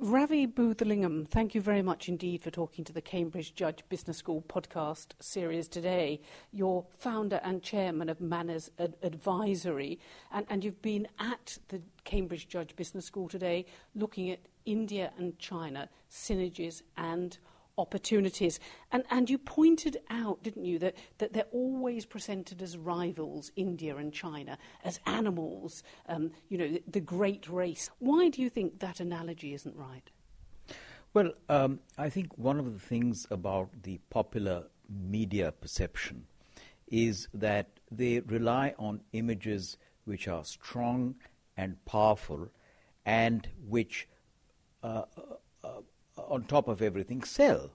Ravi Bhoothalingam, thank you very much indeed for talking to the Cambridge Judge Business School podcast series today. You're founder and chairman of Manas Ad- Advisory, and, and you've been at the Cambridge Judge Business School today looking at India and China synergies and opportunities. And, and you pointed out, didn't you, that, that they're always presented as rivals, India and China, as animals, um, you know, the, the, great race. Why do you think that analogy isn't right? Well, um, I think one of the things about the popular media perception is that they rely on images which are strong and powerful and which uh, uh, on top of everything, sell.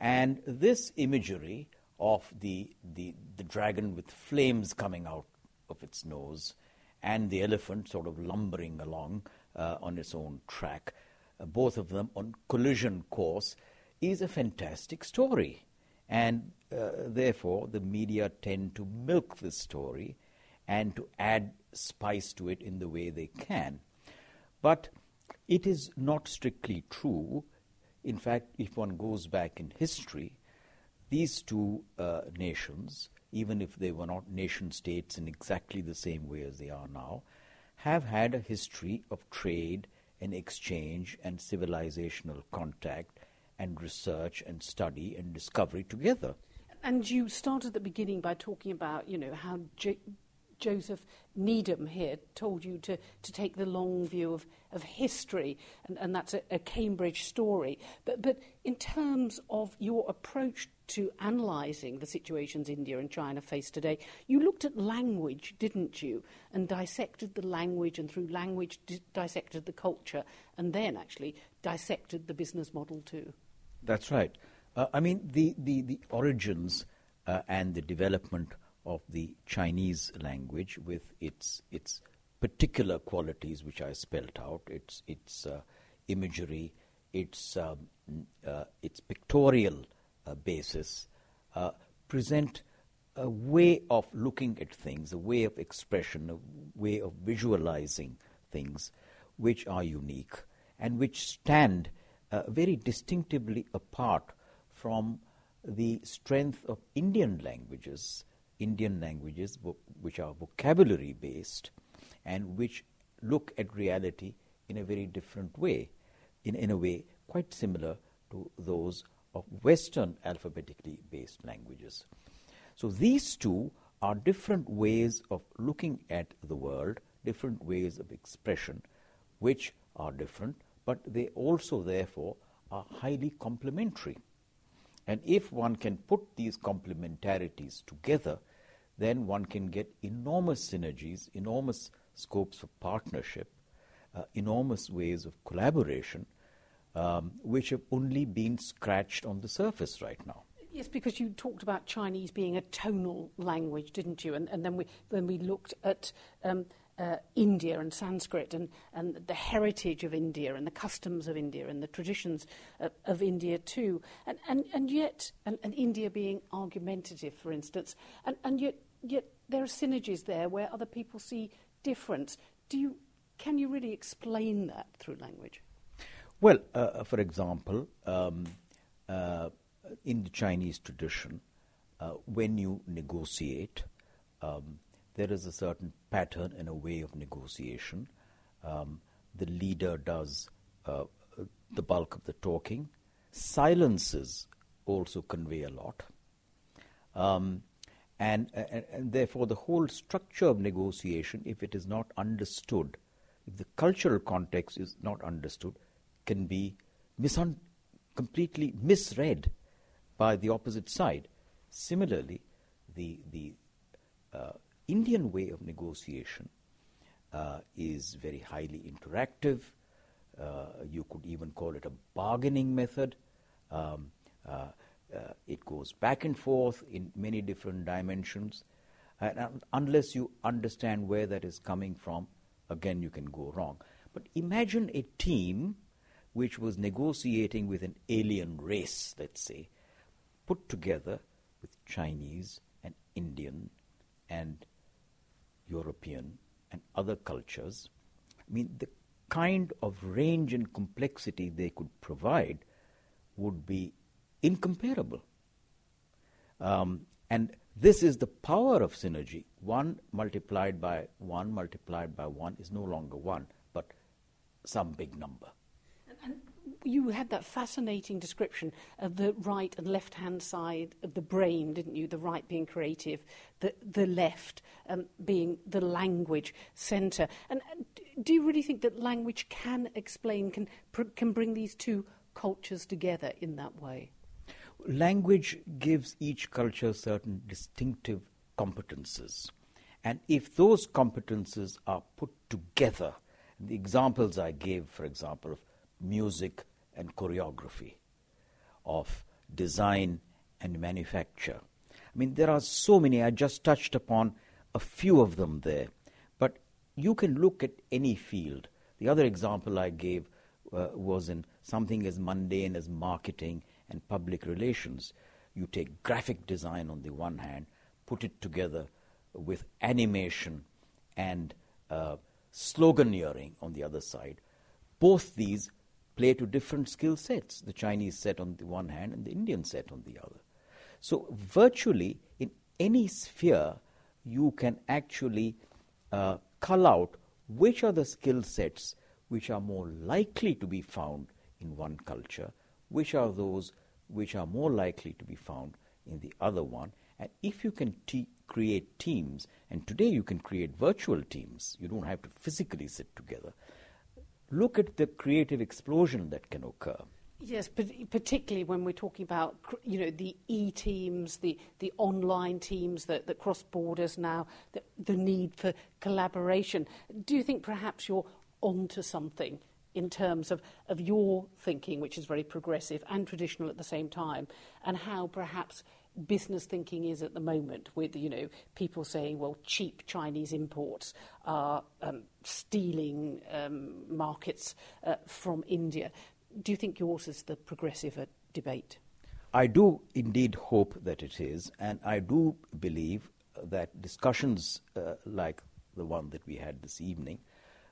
And this imagery of the, the, the dragon with flames coming out of its nose and the elephant sort of lumbering along uh, on its own track, uh, both of them on collision course, is a fantastic story. And uh, therefore, the media tend to milk this story and to add spice to it in the way they can. But it is not strictly true. In fact, if one goes back in history, these two uh, nations, even if they were not nation states in exactly the same way as they are now, have had a history of trade and exchange and civilizational contact and research and study and discovery together. And you started at the beginning by talking about, you know, how Joseph Needham here told you to, to take the long view of, of history, and, and that's a, a Cambridge story. But, but in terms of your approach to analysing the situations India and China face today, you looked at language, didn't you? And dissected the language, and through language, di- dissected the culture, and then actually dissected the business model too. That's right. Uh, I mean, the, the, the origins uh, and the development of the Chinese language with its its particular qualities, which I spelt out. Its its uh, imagery, its um, uh, its pictorial uh, basis, uh, present a way of looking at things, a way of expression, a way of visualizing things, which are unique and which stand uh, very distinctively apart from the strength of Indian languages Indian languages which are vocabulary based and which look at reality in a very different way, in, in a way quite similar to those of Western alphabetically based languages. So these two are different ways of looking at the world, different ways of expression, which are different, but they also, therefore, are highly complementary. And if one can put these complementarities together, then one can get enormous synergies, enormous scopes of partnership, uh, enormous ways of collaboration, um, which have only been scratched on the surface right now. Yes, because you talked about Chinese being a tonal language, didn't you? And, and then we, when we looked at um, uh, India and Sanskrit and, and the heritage of India and the customs of India and the traditions of, of India too. And, and, and yet, and, and India being argumentative, for instance, and, and yet, yet there are synergies there where other people see difference. Do you, can you really explain that through language? Well, uh, for example, um, uh, in the Chinese tradition, uh, when you negotiate, um, there is a certain pattern and a way of negotiation. Um, the leader does uh, the bulk of the talking. Silences also convey a lot. Um, and, and, and, therefore, the whole structure of negotiation, if it is not understood, if the cultural context is not understood, can be completely misread by the opposite side. Similarly, the, the uh, Indian way of negotiation uh, is very highly interactive. Uh, you could even call it a bargaining method. Um, uh, uh it goes back and forth in many different dimensions. And unless you understand where that is coming from, again, you can go wrong. But imagine a team which was negotiating with an alien race, let's say, put together with Chinese and Indian and European and other cultures, I mean, the kind of range and complexity they could provide would be incomparable. Um, and this is the power of synergy. One multiplied by one multiplied by one is no longer one, but some big number. And you had that fascinating description of the right and left hand side of the brain, didn't you? The right being creative, the, the left um, being the language centre. And do you really think that language can explain, can, can bring these two cultures together in that way? Language gives each culture certain distinctive competences. And if those competences are put together, the examples I gave, for example, of music and choreography, of design and manufacture. I mean, there are so many. I just touched upon a few of them there. But you can look at any field. The other example I gave uh, was in something as mundane as marketing and public relations. You take graphic design on the one hand, put it together with animation and uh, sloganeering on the other side. Both these play to different skill sets the Chinese set on the one hand and the Indian set on the other. So, virtually in any sphere, you can actually uh, cull out which are the skill sets which are more likely to be found in one culture, which are those which are more likely to be found in the other one. And if you can te- create teams, and today you can create virtual teams, you don't have to physically sit together, look at the creative explosion that can occur. Yes, particularly when we're talking about you know the e teams, the the online teams that, that cross borders now, the, the need for collaboration. Do you think perhaps you're onto something in terms of, of your thinking, which is very progressive and traditional at the same time, and how perhaps business thinking is at the moment with you know people saying well cheap Chinese imports are um, stealing um, markets uh, from India. Do you think yours is the progressive uh, debate? I do indeed hope that it is, and I do believe that discussions uh, like the one that we had this evening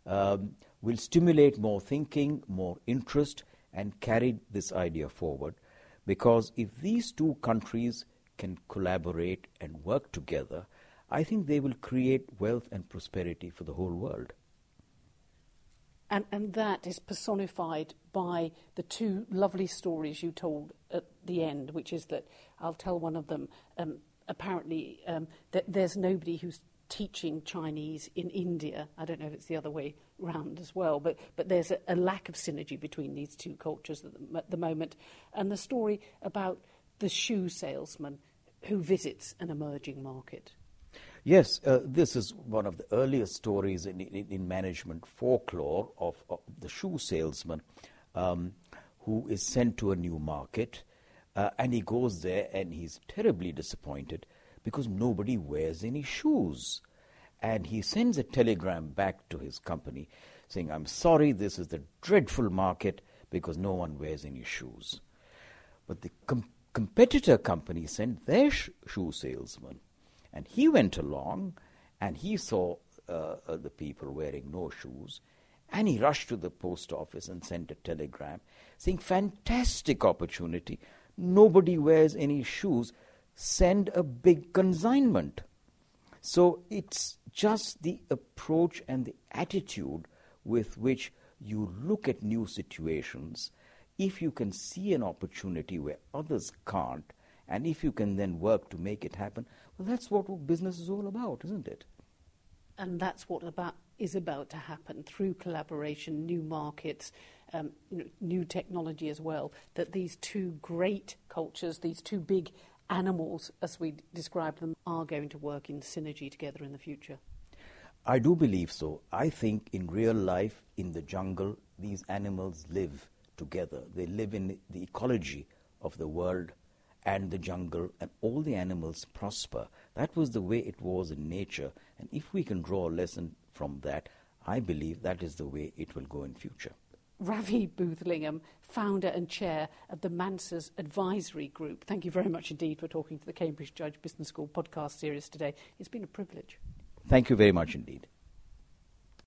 um, will stimulate more thinking, more interest, and carry this idea forward. Because if these two countries can collaborate and work together, I think they will create wealth and prosperity for the whole world. And, and that is personified by the two lovely stories you told at the end, which is that I'll tell one of them. Um, apparently, um, that there's nobody who's teaching Chinese in India. I don't know if it's the other way round as well, but, but there's a, a lack of synergy between these two cultures at the, at the moment. And the story about the shoe salesman who visits an emerging market. Yes, uh, this is one of the earliest stories in, in, in management folklore of, of, the shoe salesman um, who is sent to a new market uh, and he goes there and he's terribly disappointed because nobody wears any shoes. And he sends a telegram back to his company saying, I'm sorry, this is the dreadful market because no one wears any shoes. But the com- competitor company sent their sh- shoe salesman and he went along and he saw uh, the people wearing no shoes. And he rushed to the post office and sent a telegram saying, Fantastic opportunity. Nobody wears any shoes. Send a big consignment. So it's just the approach and the attitude with which you look at new situations. If you can see an opportunity where others can't, and if you can then work to make it happen, well, that's what business is all about, isn't it? And that's what about is about to happen through collaboration, new markets, um, you know, new technology as well. That these two great cultures, these two big animals, as we describe them, are going to work in synergy together in the future. I do believe so. I think in real life, in the jungle, these animals live together. They live in the ecology of the world and the jungle and all the animals prosper. That was the way it was in nature. And if we can draw a lesson from that, I believe that is the way it will go in future. Ravi Boothlingham, founder and chair of the Manas Advisory Group. Thank you very much indeed for talking to the Cambridge Judge Business School podcast series today. It's been a privilege. Thank you very much indeed.